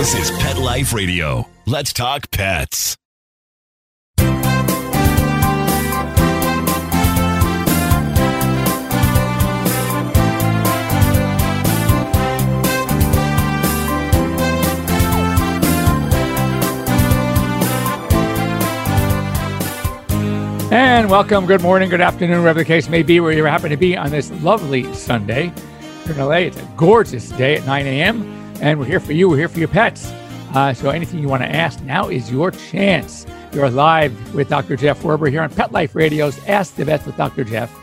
This is Pet Life Radio. Let's talk pets. And welcome, good morning, good afternoon, wherever the case may be, where you happen to be on this lovely Sunday. In LA, it's a gorgeous day at 9 a.m., and we're here for you, we're here for your pets. Uh, so anything you want to ask, now is your chance. You're live with Dr. Jeff Werber here on Pet Life Radio's Ask the Vets with Dr. Jeff.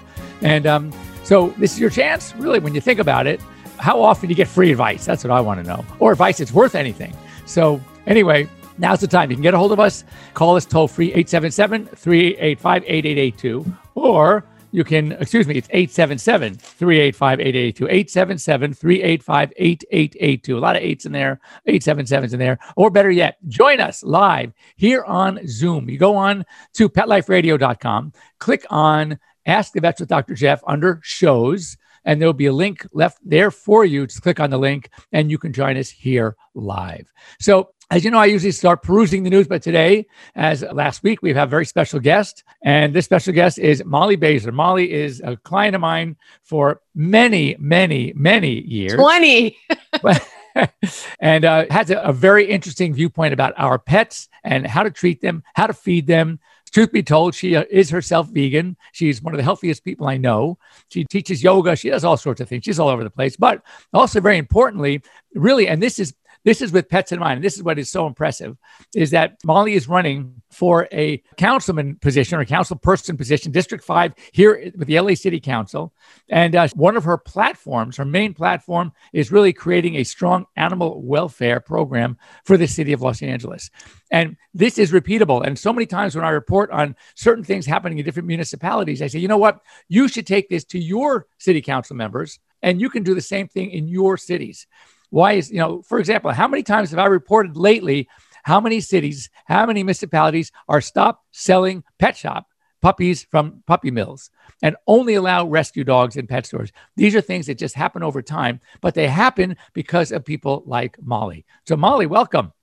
And um, so this is your chance, really, when you think about it. How often do you get free advice? That's what I want to know. Or advice that's worth anything. So, anyway, Now's the time. You can get a hold of us. Call us toll free 877 385 8882. Or you can, excuse me, it's 877 385 8882. 877 385 8882. A lot of eights in there, 877s in there. Or better yet, join us live here on Zoom. You go on to petliferadio.com, click on Ask the Vets with Dr. Jeff under shows and there'll be a link left there for you. Just click on the link and you can join us here live. So as you know, I usually start perusing the news, but today, as last week, we have a very special guest. And this special guest is Molly Basler. Molly is a client of mine for many, many, many years 20. and uh, has a, a very interesting viewpoint about our pets and how to treat them, how to feed them, truth be told, she uh, is herself vegan. She's one of the healthiest people I know. She teaches yoga. She does all sorts of things. She's all over the place. But also, very importantly, really, and this is this is with pets in mind. And this is what is so impressive is that Molly is running for a councilman position or a council person position, District 5 here with the LA City Council. And uh, one of her platforms, her main platform, is really creating a strong animal welfare program for the city of Los Angeles. And this is repeatable. And so many times when I report on certain things happening in different municipalities, I say, you know what? You should take this to your city council members and you can do the same thing in your cities. Why is, you know, for example, how many times have I reported lately how many cities, how many municipalities are stopped selling pet shop puppies from puppy mills and only allow rescue dogs in pet stores? These are things that just happen over time, but they happen because of people like Molly. So, Molly, welcome.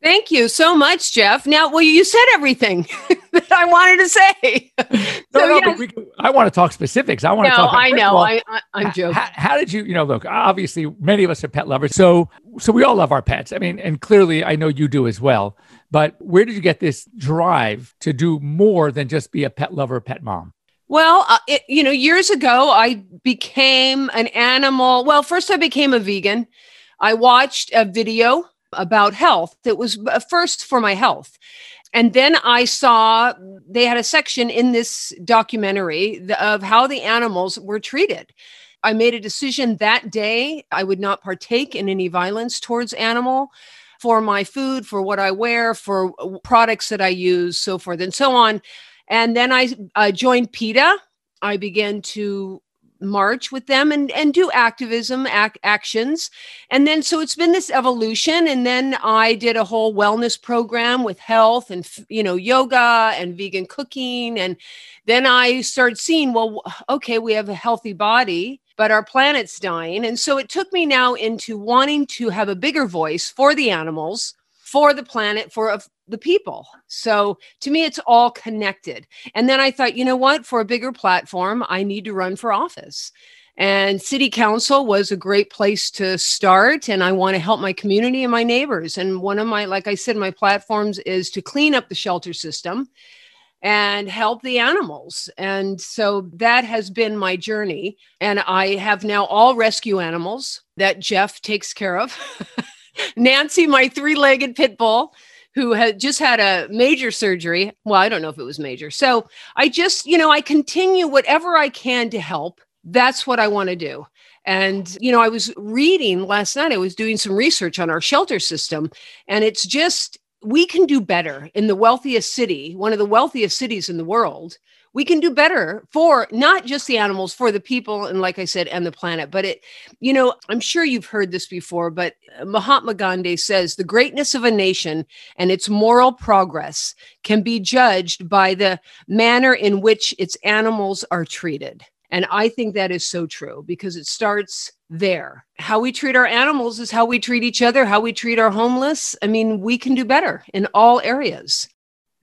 Thank you so much, Jeff. Now, well, you said everything that I wanted to say. no, so, no, yes. but can, I want to talk specifics. I want no, to talk. I know. All, I, am joking. How, how, did you, you know, look, obviously many of us are pet lovers. So, so we all love our pets. I mean, and clearly I know you do as well. But where did you get this drive to do more than just be a pet lover, pet mom? Well, uh, it, you know, years ago, I became an animal. Well, first I became a vegan. I watched a video about health. It was first for my health. And then I saw they had a section in this documentary of how the animals were treated. I made a decision that day I would not partake in any violence towards animal for my food, for what I wear, for products that I use, so forth and so on. And then I uh, joined PETA. I began to march with them and and do activism ac- actions. And then so it's been this evolution. And then i did a whole wellness program with health and you know yoga and vegan cooking. And then i started seeing well okay we have a healthy body but our planet's dying. And so it took me now into wanting to have a bigger voice for the animals for the planet for the people. So to me, it's all connected. And then I thought, you know what? For a bigger platform, I need to run for office. And city council was a great place to start. And I want to help my community and my neighbors. And one of my, like I said, my platforms is to clean up the shelter system and help the animals. And so that has been my journey. And I have now all rescue animals that Jeff takes care of. Nancy, my three legged pit bull, who had just had a major surgery. Well, I don't know if it was major. So I just, you know, I continue whatever I can to help. That's what I want to do. And, you know, I was reading last night, I was doing some research on our shelter system, and it's just, we can do better in the wealthiest city, one of the wealthiest cities in the world we can do better for not just the animals, for the people, and like I said, and the planet. But it, you know, I'm sure you've heard this before, but uh, Mahatma Gandhi says the greatness of a nation and its moral progress can be judged by the manner in which its animals are treated. And I think that is so true because it starts there. How we treat our animals is how we treat each other, how we treat our homeless. I mean, we can do better in all areas.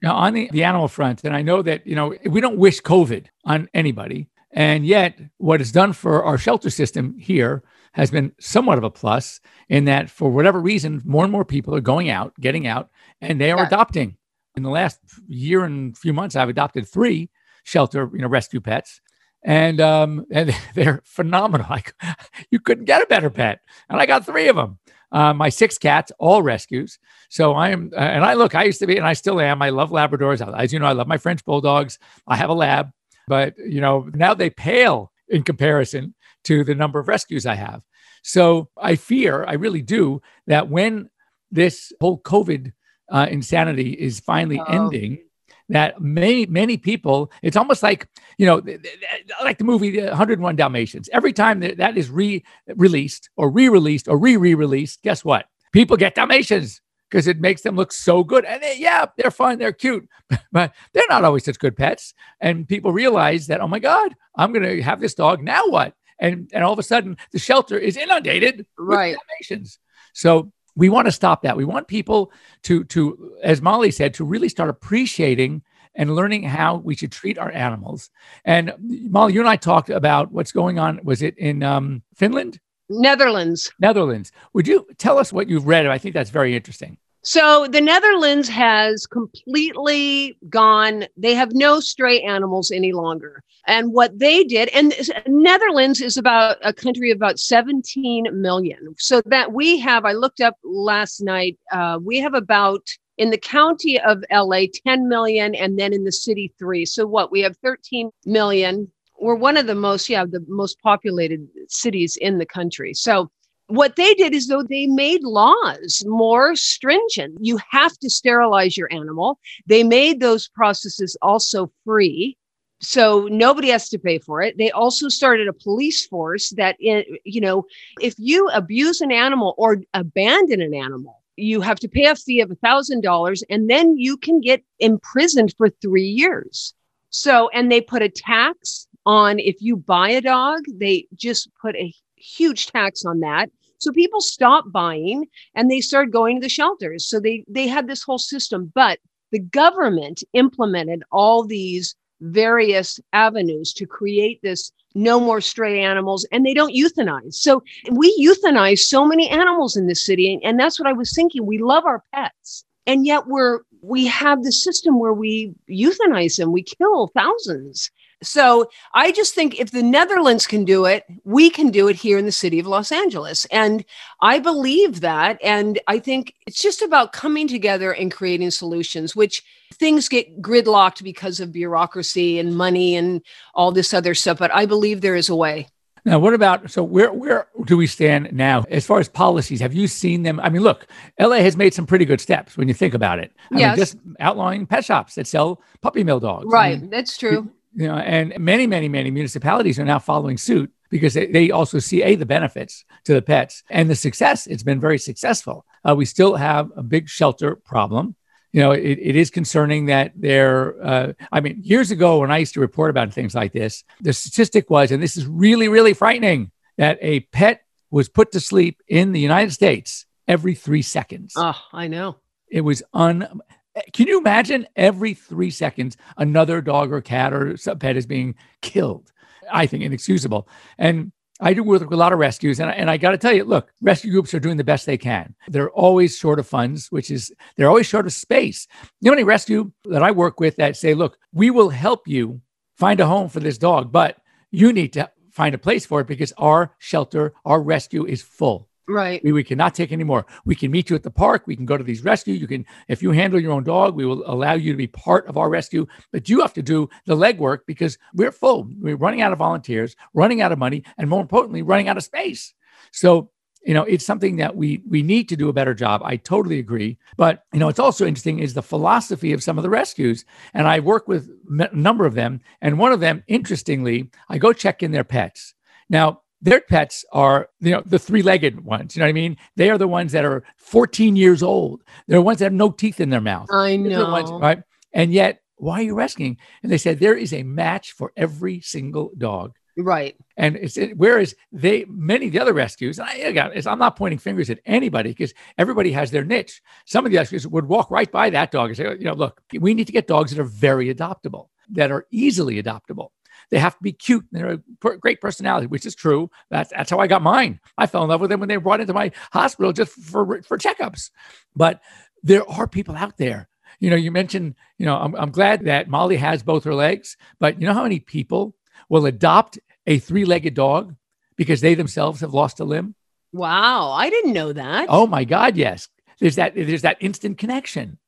Now, on the, the animal front, and I know that, you know, we don't wish COVID on anybody. And yet, what it's done for our shelter system here has been somewhat of a plus in that, for whatever reason, more and more people are going out, getting out, and they are yeah. adopting. In the last year and few months, I've adopted three shelter, you know, rescue pets, and um, and they're phenomenal. Like you couldn't get a better pet, and I got three of them. Uh, my six cats, all rescues. So I am, uh, and I look, I used to be, and I still am. I love Labradors. As you know, I love my French Bulldogs. I have a lab, but you know, now they pale in comparison to the number of rescues I have. So I fear, I really do, that when this whole COVID uh, insanity is finally oh. ending, that many many people it's almost like you know like the movie 101 dalmatians. Every time that, that is re-released or re-released or re-re-released guess what? People get dalmatians because it makes them look so good. And they, yeah they're fun they're cute but they're not always such good pets. And people realize that oh my god i'm going to have this dog now what? And and all of a sudden the shelter is inundated right. Dalmatians. So we want to stop that. We want people to to as Molly said to really start appreciating and learning how we should treat our animals. And Molly, you and I talked about what's going on. Was it in um, Finland? Netherlands. Netherlands. Would you tell us what you've read? I think that's very interesting. So the Netherlands has completely gone, they have no stray animals any longer. And what they did, and Netherlands is about a country of about 17 million. So that we have, I looked up last night, uh, we have about in the county of LA 10 million, and then in the city three. So what? We have 13 million. We're one of the most, yeah, the most populated cities in the country. So what they did is though they made laws more stringent. You have to sterilize your animal. They made those processes also free so nobody has to pay for it. They also started a police force that you know if you abuse an animal or abandon an animal you have to pay a fee of a thousand dollars and then you can get imprisoned for three years. So and they put a tax on if you buy a dog they just put a huge tax on that so people stopped buying and they started going to the shelters. So they they had this whole system, but the government implemented all these various avenues to create this no more stray animals and they don't euthanize. So we euthanize so many animals in this city and that's what I was thinking. We love our pets and yet we're we have the system where we euthanize them. We kill thousands. So I just think if the Netherlands can do it, we can do it here in the city of Los Angeles. And I believe that. And I think it's just about coming together and creating solutions, which things get gridlocked because of bureaucracy and money and all this other stuff. But I believe there is a way. Now, what about so where where do we stand now as far as policies? Have you seen them? I mean, look, LA has made some pretty good steps when you think about it. I yes. mean, just outlawing pet shops that sell puppy mill dogs. Right, I mean, that's true you know, and many, many, many municipalities are now following suit because they, they also see a the benefits to the pets and the success. It's been very successful. Uh, we still have a big shelter problem. You know, it, it is concerning that there. Uh, I mean, years ago when I used to report about things like this, the statistic was, and this is really, really frightening, that a pet was put to sleep in the United States every three seconds. Oh, I know. It was un. Can you imagine every three seconds another dog or cat or pet is being killed? I think inexcusable. And I do work with a lot of rescues, and I, and I got to tell you, look, rescue groups are doing the best they can. They're always short of funds, which is they're always short of space. Know, any rescue that I work with that say, look, we will help you find a home for this dog, but you need to find a place for it because our shelter, our rescue is full. Right. We, we cannot take any more. We can meet you at the park. We can go to these rescue. You can, if you handle your own dog, we will allow you to be part of our rescue. But you have to do the legwork because we're full. We're running out of volunteers, running out of money, and more importantly, running out of space. So you know it's something that we we need to do a better job i totally agree but you know it's also interesting is the philosophy of some of the rescues and i work with a number of them and one of them interestingly i go check in their pets now their pets are you know the three-legged ones you know what i mean? They are the ones that are 14 years old. They're the ones that have no teeth in their mouth. I know. ones, right? And yet why are you rescuing? And they said there is a match for every single dog. Right. And it's it, whereas they many of the other rescues, I, again, I'm not pointing fingers at anybody because everybody has their niche. Some of the rescues would walk right by that dog and say, oh, you know, look, we need to get dogs that are very adoptable, that are easily adoptable. They have to be cute. They're a great personality, which is true. That's that's how I got mine. I fell in love with them when they were brought into my hospital just for for checkups. But there are people out there. You know, you mentioned, you know, I'm, I'm glad that Molly has both her legs, but you know how many people will adopt a three legged dog because they themselves have lost a limb? Wow, I didn't know that. Oh my God, yes. There's that there's that instant connection.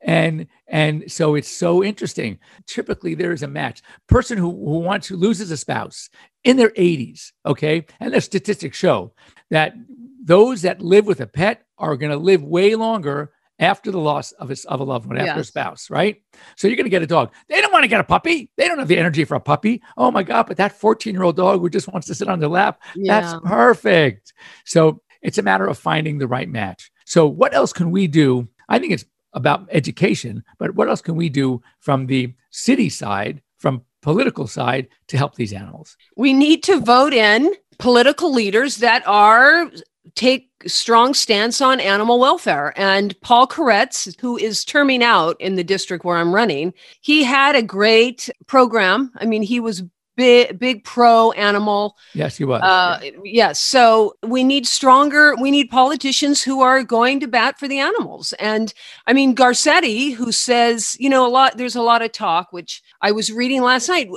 And and so it's so interesting. Typically there is a match. Person who, who wants who loses a spouse in their 80s, okay? And the statistics show that those that live with a pet are going to live way longer after the loss of a, of a loved one, after yes. a spouse, right? So you're going to get a dog. They don't want to get a puppy. They don't have the energy for a puppy. Oh my God, but that 14 year old dog who just wants to sit on their lap, yeah. that's perfect. So it's a matter of finding the right match. So, what else can we do? I think it's about education, but what else can we do from the city side, from political side to help these animals? We need to vote in political leaders that are take strong stance on animal welfare. And Paul Koretz, who is terming out in the district where I'm running, he had a great program. I mean, he was big big pro animal. Yes he was. Uh, yes so we need stronger we need politicians who are going to bat for the animals. And i mean garcetti who says you know a lot there's a lot of talk which i was reading last night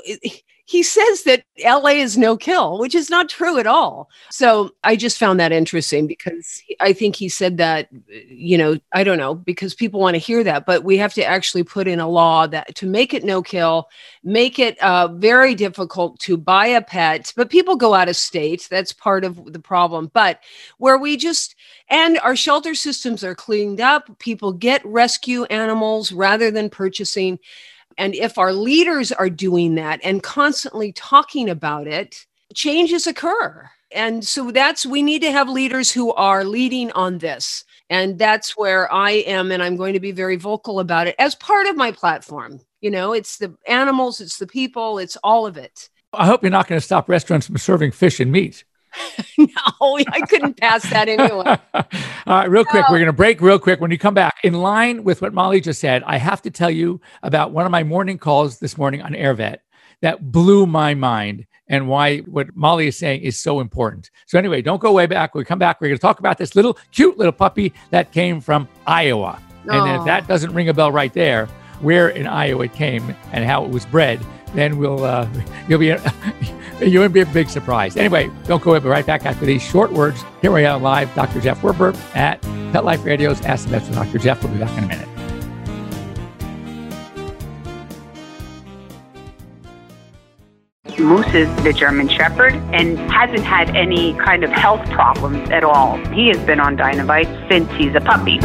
he says that LA is no kill, which is not true at all. So I just found that interesting because I think he said that, you know, I don't know, because people want to hear that, but we have to actually put in a law that to make it no kill, make it uh, very difficult to buy a pet. But people go out of state. That's part of the problem. But where we just, and our shelter systems are cleaned up, people get rescue animals rather than purchasing. And if our leaders are doing that and constantly talking about it, changes occur. And so that's, we need to have leaders who are leading on this. And that's where I am. And I'm going to be very vocal about it as part of my platform. You know, it's the animals, it's the people, it's all of it. I hope you're not going to stop restaurants from serving fish and meat. no, I couldn't pass that anyway. All right, real quick, we're going to break real quick. When you come back, in line with what Molly just said, I have to tell you about one of my morning calls this morning on AirVet that blew my mind and why what Molly is saying is so important. So, anyway, don't go way back. When we come back, we're going to talk about this little cute little puppy that came from Iowa. And if that doesn't ring a bell right there, where in Iowa it came and how it was bred, then we'll uh, you'll be you won't be a big surprise. Anyway, don't go away. But right back after these short words. Here we are live. Dr. Jeff Werber at Pet Life Radio's Ask the Vets with Dr. Jeff. We'll be back in a minute. Moose is the German Shepherd and hasn't had any kind of health problems at all. He has been on Dinovite since he's a puppy.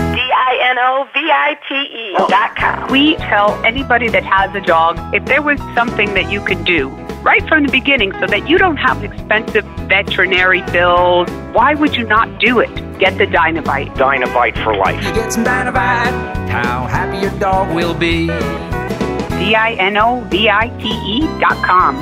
D-I-N-O-V-I-T-E dot com. We tell anybody that has a dog, if there was something that you could do right from the beginning so that you don't have expensive veterinary bills, why would you not do it? Get the Dinovite. Dinovite for life. You get some Dinovite, how happy your dog will be. D-I-N-O-V-I-T-E dot com.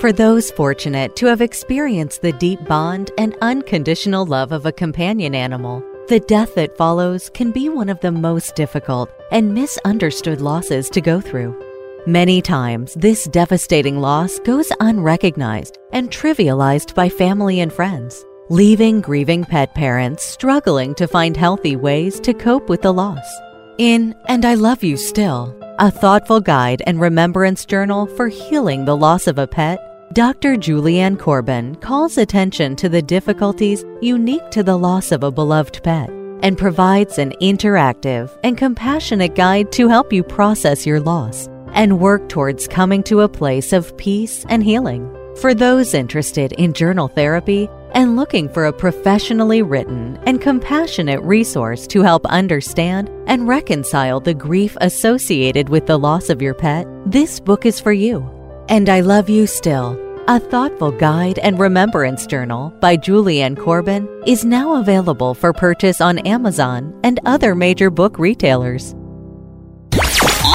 For those fortunate to have experienced the deep bond and unconditional love of a companion animal, the death that follows can be one of the most difficult and misunderstood losses to go through. Many times, this devastating loss goes unrecognized and trivialized by family and friends, leaving grieving pet parents struggling to find healthy ways to cope with the loss. In And I Love You Still, a thoughtful guide and remembrance journal for healing the loss of a pet, Dr. Julianne Corbin calls attention to the difficulties unique to the loss of a beloved pet and provides an interactive and compassionate guide to help you process your loss and work towards coming to a place of peace and healing. For those interested in journal therapy and looking for a professionally written and compassionate resource to help understand and reconcile the grief associated with the loss of your pet, this book is for you. And I Love You Still, a thoughtful guide and remembrance journal by Julianne Corbin, is now available for purchase on Amazon and other major book retailers.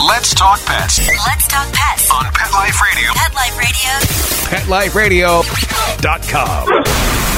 Let's talk pets Let's talk pets. on Pet Life Radio. Pet Life Radio. PetLifeRadio.com.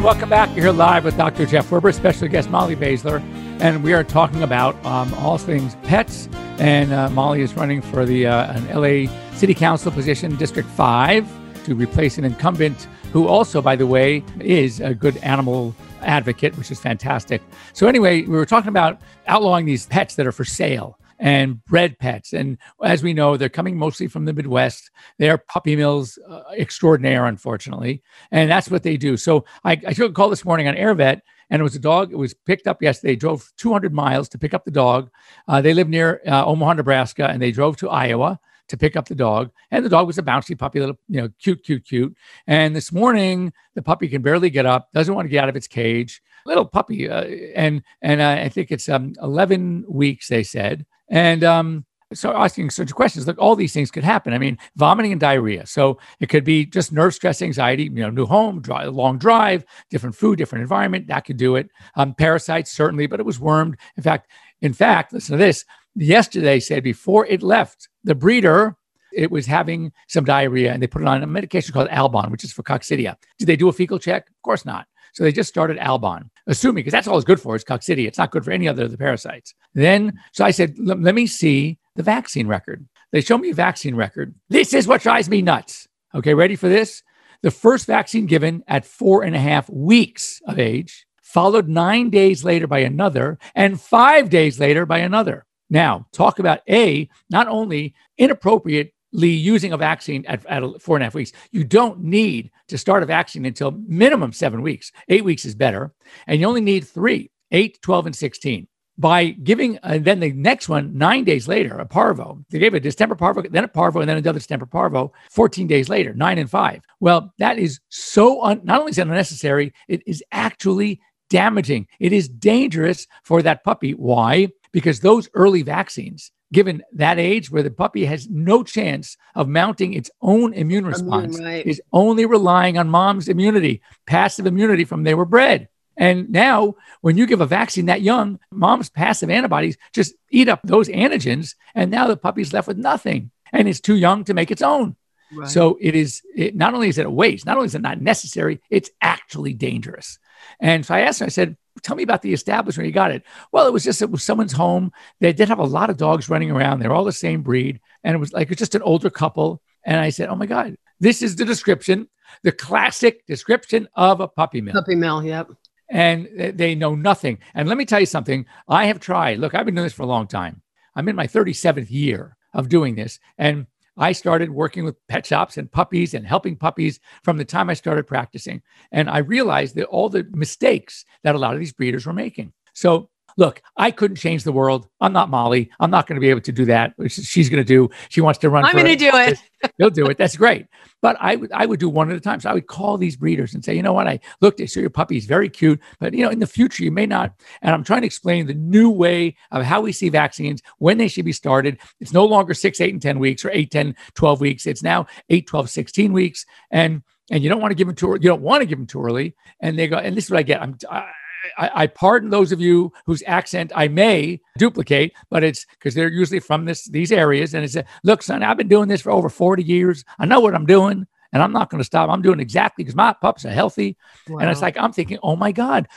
And welcome back. You're here live with Dr. Jeff Werber, special guest Molly Basler, and we are talking about um, all things pets. And uh, Molly is running for the uh, an LA City Council position, District Five, to replace an incumbent who also, by the way, is a good animal advocate, which is fantastic. So anyway, we were talking about outlawing these pets that are for sale and bred pets. And as we know, they're coming mostly from the Midwest. They're puppy mills uh, extraordinaire, unfortunately. And that's what they do. So I, I took a call this morning on AirVet, and it was a dog. It was picked up yesterday. Drove 200 miles to pick up the dog. Uh, they live near uh, Omaha, Nebraska, and they drove to Iowa to pick up the dog. And the dog was a bouncy puppy, little, you know, cute, cute, cute. And this morning, the puppy can barely get up, doesn't want to get out of its cage. Little puppy, uh, and and I think it's um, 11 weeks. They said, and um, so asking such questions. Look, all these things could happen. I mean, vomiting and diarrhea. So it could be just nerve stress, anxiety. You know, new home, dry, long drive, different food, different environment. That could do it. Um, parasites certainly, but it was wormed. In fact, in fact, listen to this. Yesterday said before it left the breeder, it was having some diarrhea, and they put it on a medication called Albon, which is for coccidia. Did they do a fecal check? Of course not. So they just started Albon, assuming because that's all it's good for is coccidia. It's not good for any other of the parasites. Then, so I said, let me see the vaccine record. They show me a vaccine record. This is what drives me nuts. Okay, ready for this? The first vaccine given at four and a half weeks of age, followed nine days later by another, and five days later by another. Now, talk about A, not only inappropriately using a vaccine at, at four and a half weeks, you don't need to start a vaccine until minimum seven weeks. Eight weeks is better. And you only need three, eight, 12, and 16 by giving uh, then the next one nine days later a parvo. They gave a distemper parvo then a parvo and then another distemper parvo 14 days later nine and five. Well that is so un- not only is it unnecessary it is actually damaging. It is dangerous for that puppy. Why? Because those early vaccines given that age where the puppy has no chance of mounting its own immune response right. is only relying on mom's immunity passive immunity from they were bred and now, when you give a vaccine that young, mom's passive antibodies just eat up those antigens. And now the puppy's left with nothing and it's too young to make its own. Right. So it is, it, not only is it a waste, not only is it not necessary, it's actually dangerous. And so I asked her, I said, tell me about the establishment you got it. Well, it was just, it was someone's home. They did have a lot of dogs running around. They're all the same breed. And it was like, it's just an older couple. And I said, oh my God, this is the description, the classic description of a puppy mill Puppy mill. Yep. and they- they know nothing. And let me tell you something. I have tried. Look, I've been doing this for a long time. I'm in my 37th year of doing this, and I started working with pet shops and puppies and helping puppies from the time I started practicing. And I realized that all the mistakes that a lot of these breeders were making. So. Look, I couldn't change the world. I'm not Molly. I'm not going to be able to do that. She's going to do. She wants to run. I'm going to do it. He'll do it. That's great. But I would I would do one at a time. So I would call these breeders and say, you know what? I looked, I saw your puppy is very cute, but you know, in the future you may not. And I'm trying to explain the new way of how we see vaccines, when they should be started. It's no longer six, eight, and 10 weeks or eight, 10, 12 weeks. It's now eight, 12, 16 weeks. And and you don't want to give them too you don't want to give them too early. And they go, and this is what I get. I'm I, I, I pardon those of you whose accent I may duplicate, but it's because they're usually from this these areas. And it's a, look, son, I've been doing this for over 40 years. I know what I'm doing, and I'm not going to stop. I'm doing exactly because my pups are healthy. And it's like I'm thinking, oh my God,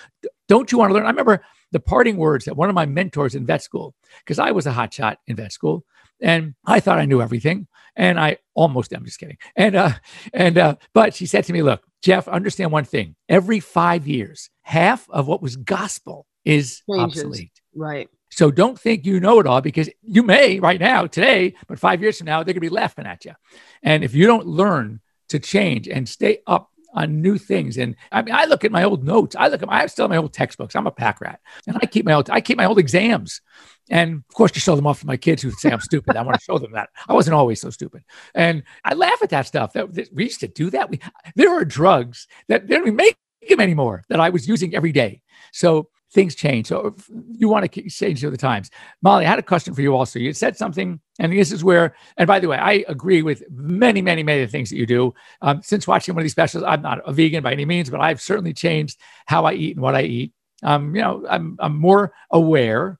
don't you want to learn? I remember the parting words that one of my mentors in vet school, because I was a hot shot in vet school, and I thought I knew everything, and I almost I'm just kidding. And uh, and uh, but she said to me, look, Jeff, understand one thing. Every five years, half of what was gospel is Changes. obsolete. Right. So don't think you know it all because you may right now, today, but five years from now, they're going to be laughing at you. And if you don't learn to change and stay up on new things, and I mean, I look at my old notes. I look at my, I still have my old textbooks. I'm a pack rat, and I keep my old, I keep my old exams, and of course, to show them off to my kids who say I'm stupid. I want to show them that I wasn't always so stupid, and I laugh at that stuff. That, that we used to do that. We, there are drugs that they don't make them anymore that I was using every day. So things change. So you want to change with the times. Molly, I had a question for you also. You said something, and this is where, and by the way, I agree with many, many, many things that you do. Um, since watching one of these specials, I'm not a vegan by any means, but I've certainly changed how I eat and what I eat. Um, you know, I'm, I'm more aware.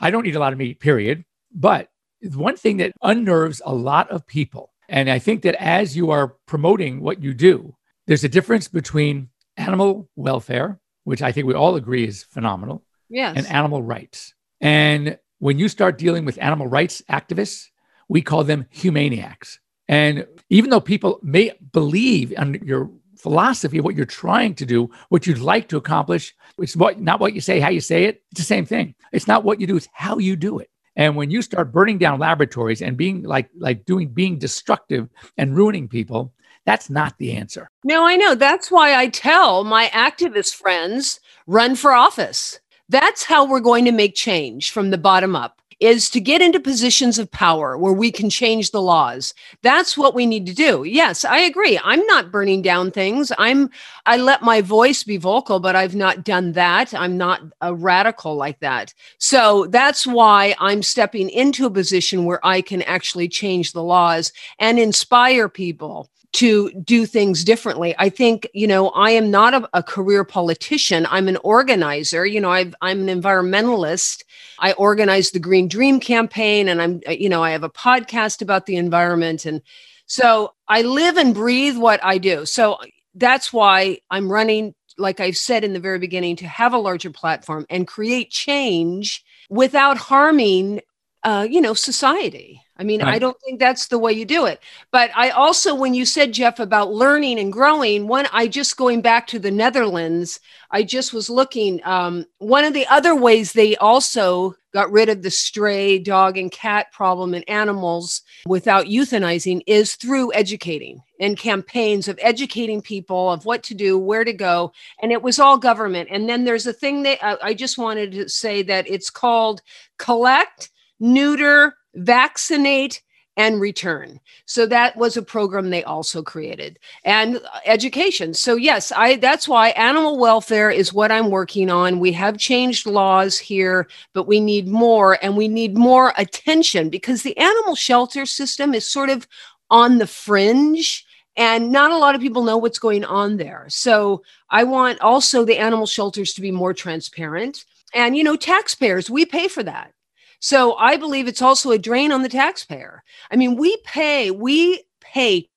I don't eat a lot of meat, period. But one thing that unnerves a lot of people, and I think that as you are promoting what you do, there's a difference between animal welfare which I think we all agree is phenomenal, yes. and animal rights. And when you start dealing with animal rights activists, we call them humaniacs. And even though people may believe on your philosophy of what you're trying to do, what you'd like to accomplish, it's what not what you say, how you say it. It's the same thing. It's not what you do, it's how you do it. And when you start burning down laboratories and being like like doing being destructive and ruining people, that's not the answer. No, I know. That's why I tell my activist friends run for office. That's how we're going to make change from the bottom up is to get into positions of power where we can change the laws. That's what we need to do. Yes, I agree. I'm not burning down things. I'm I let my voice be vocal, but I've not done that. I'm not a radical like that. So that's why I'm stepping into a position where I can actually change the laws and inspire people to do things differently. I think, you know, I am not a, a career politician. I'm an organizer. You know, i am an environmentalist. I organize the Green Dream campaign, and I'm, you know, I have a podcast about the environment. And so I live and breathe what I do. So that's why I'm running, like I've said in the very beginning, to have a larger platform and create change without harming, uh, you know, society. I mean, right. I don't think that's the way you do it. But I also, when you said, Jeff, about learning and growing, one, I just going back to the Netherlands, I just was looking. Um, one of the other ways they also got rid of the stray dog and cat problem in animals without euthanizing is through educating and campaigns of educating people of what to do, where to go. And it was all government. And then there's a thing that uh, I just wanted to say that it's called collect, neuter, vaccinate and return. So that was a program they also created and education. So yes, I that's why animal welfare is what I'm working on. We have changed laws here, but we need more and we need more attention because the animal shelter system is sort of on the fringe and not a lot of people know what's going on there. So I want also the animal shelters to be more transparent. And you know, taxpayers, we pay for that. So I believe it's also a drain on the taxpayer. I mean, we pay, we pay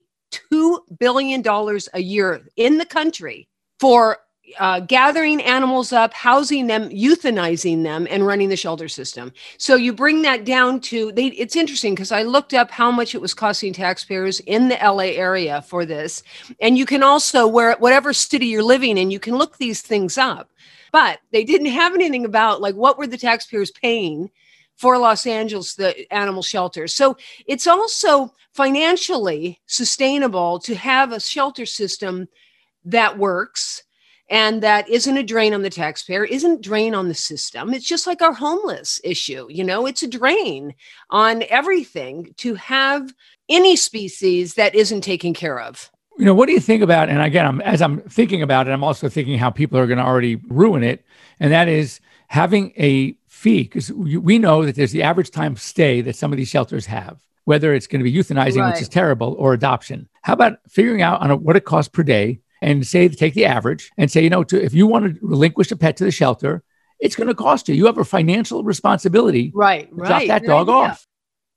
$2 billion a year in the country for uh, gathering animals up, housing them, euthanizing them, and running the shelter system. So you bring that down to they. It's interesting because I looked up how much it was costing taxpayers in the LA area for this, and you can also where whatever city you're living in, you can look these things up. But they didn't have anything about like what were the taxpayers paying for Los Angeles, the animal shelters. So it's also financially sustainable to have a shelter system that works and that isn't a drain on the taxpayer, isn't drain on the system. It's just like our homeless issue, you know, it's a drain on everything to have any species that isn't taken care of. You know, what do you think about? And again, I'm, as I'm thinking about it, I'm also thinking how people are going to already ruin it, and that is having a fee because we know that there's the average time stay that some of these shelters have whether it's going to be euthanizing right. which is terrible or adoption. How about figuring out on a, what it costs per day and say take the average and say you know to, if you want to relinquish a pet to the shelter it's going to cost you. You have a financial responsibility right right drop that dog idea. off.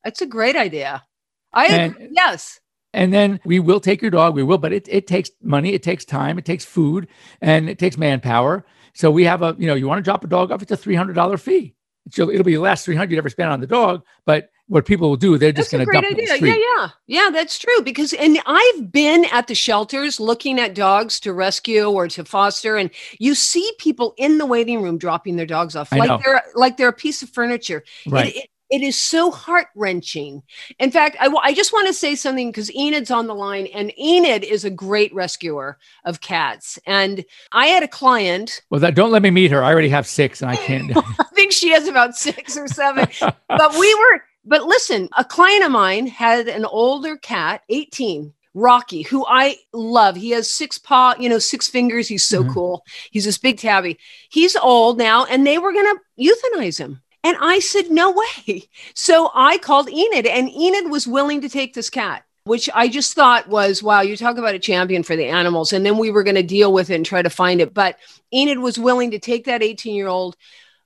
That's a great idea. I and, yes. and then we will take your dog we will but it, it takes money it takes time it takes food and it takes manpower. So we have a you know you want to drop a dog off it's a $300 fee it'll, it'll be the last 300 you ever spent on the dog but what people will do they're just going to dump idea. it yeah yeah yeah that's true because and i've been at the shelters looking at dogs to rescue or to foster and you see people in the waiting room dropping their dogs off like they're like they're a piece of furniture right. It, it, it is so heart wrenching. In fact, I, I just want to say something because Enid's on the line, and Enid is a great rescuer of cats. And I had a client. Well, that, don't let me meet her. I already have six, and I can't. I think she has about six or seven. but we were. But listen, a client of mine had an older cat, 18, Rocky, who I love. He has six paw, you know, six fingers. He's so mm-hmm. cool. He's this big tabby. He's old now, and they were going to euthanize him. And I said, no way. So I called Enid, and Enid was willing to take this cat which I just thought was, wow, you talk about a champion for the animals. And then we were going to deal with it and try to find it. But Enid was willing to take that 18 year old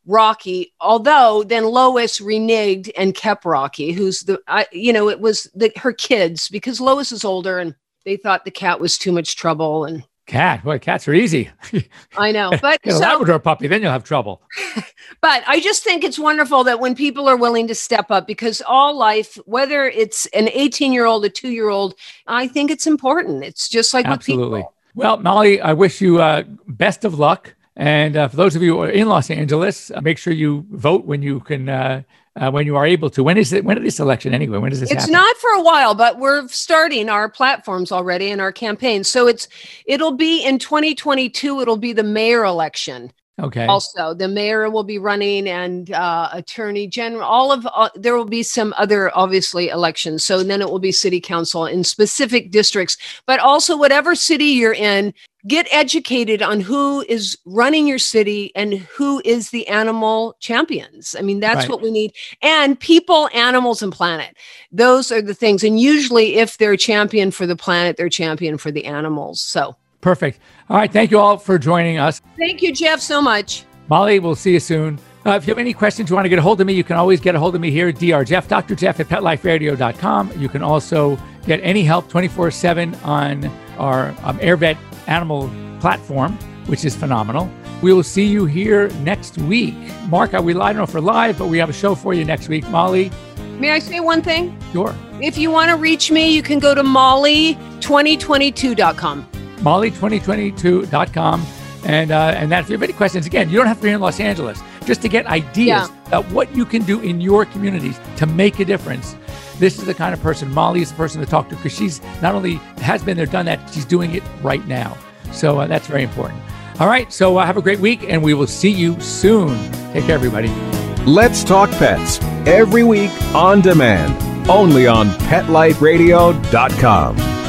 Rocky, although then Lois reneged and kept Rocky, who's the, I, you know, it was the, her kids because Lois is older and they thought the cat was too much trouble. And cat, boy, cats are easy. I know, but Get a so, Labrador puppy, then you'll have trouble. but I just think it's wonderful that when people are willing to step up, because all life, whether it's an 18 year old, a two year old, I think it's important. It's just like Absolutely. with people. Well, Molly, I wish you uh, best of luck. And uh, for those of you who are in Los Angeles, uh, make sure you vote when you can, uh, when you are able to. When is it? When is this election anyway? When does this? It's happen? not for a while, but we're starting our platforms already and our campaign. So it's it'll be in 2022. It'll be the mayor election. Okay. Also, the mayor will be running and uh, attorney general. All of uh, there will be some other obviously elections. So then it will be city council in specific districts. But also, whatever city you're in, get educated on who is running your city and who is the animal champions. I mean, that's right. what we need. And people, animals, and planet. Those are the things. And usually, if they're champion for the planet, they're champion for the animals. So. Perfect. All right. Thank you all for joining us. Thank you, Jeff, so much. Molly, we'll see you soon. Uh, if you have any questions, you want to get a hold of me, you can always get a hold of me here, Dr. Jeff, Dr. Jeff at PetLifeRadio.com. You can also get any help 24 7 on our um, AirVet animal platform, which is phenomenal. We will see you here next week. Mark, we, I don't know if we're live, but we have a show for you next week. Molly. May I say one thing? Sure. If you want to reach me, you can go to molly2022.com molly2022.com. And uh, and that if you have any questions, again, you don't have to be in Los Angeles. Just to get ideas yeah. about what you can do in your communities to make a difference. This is the kind of person Molly is the person to talk to because she's not only has been there, done that, she's doing it right now. So uh, that's very important. All right, so uh, have a great week, and we will see you soon. Take care, everybody. Let's talk pets every week on demand, only on PetLifeRadio.com.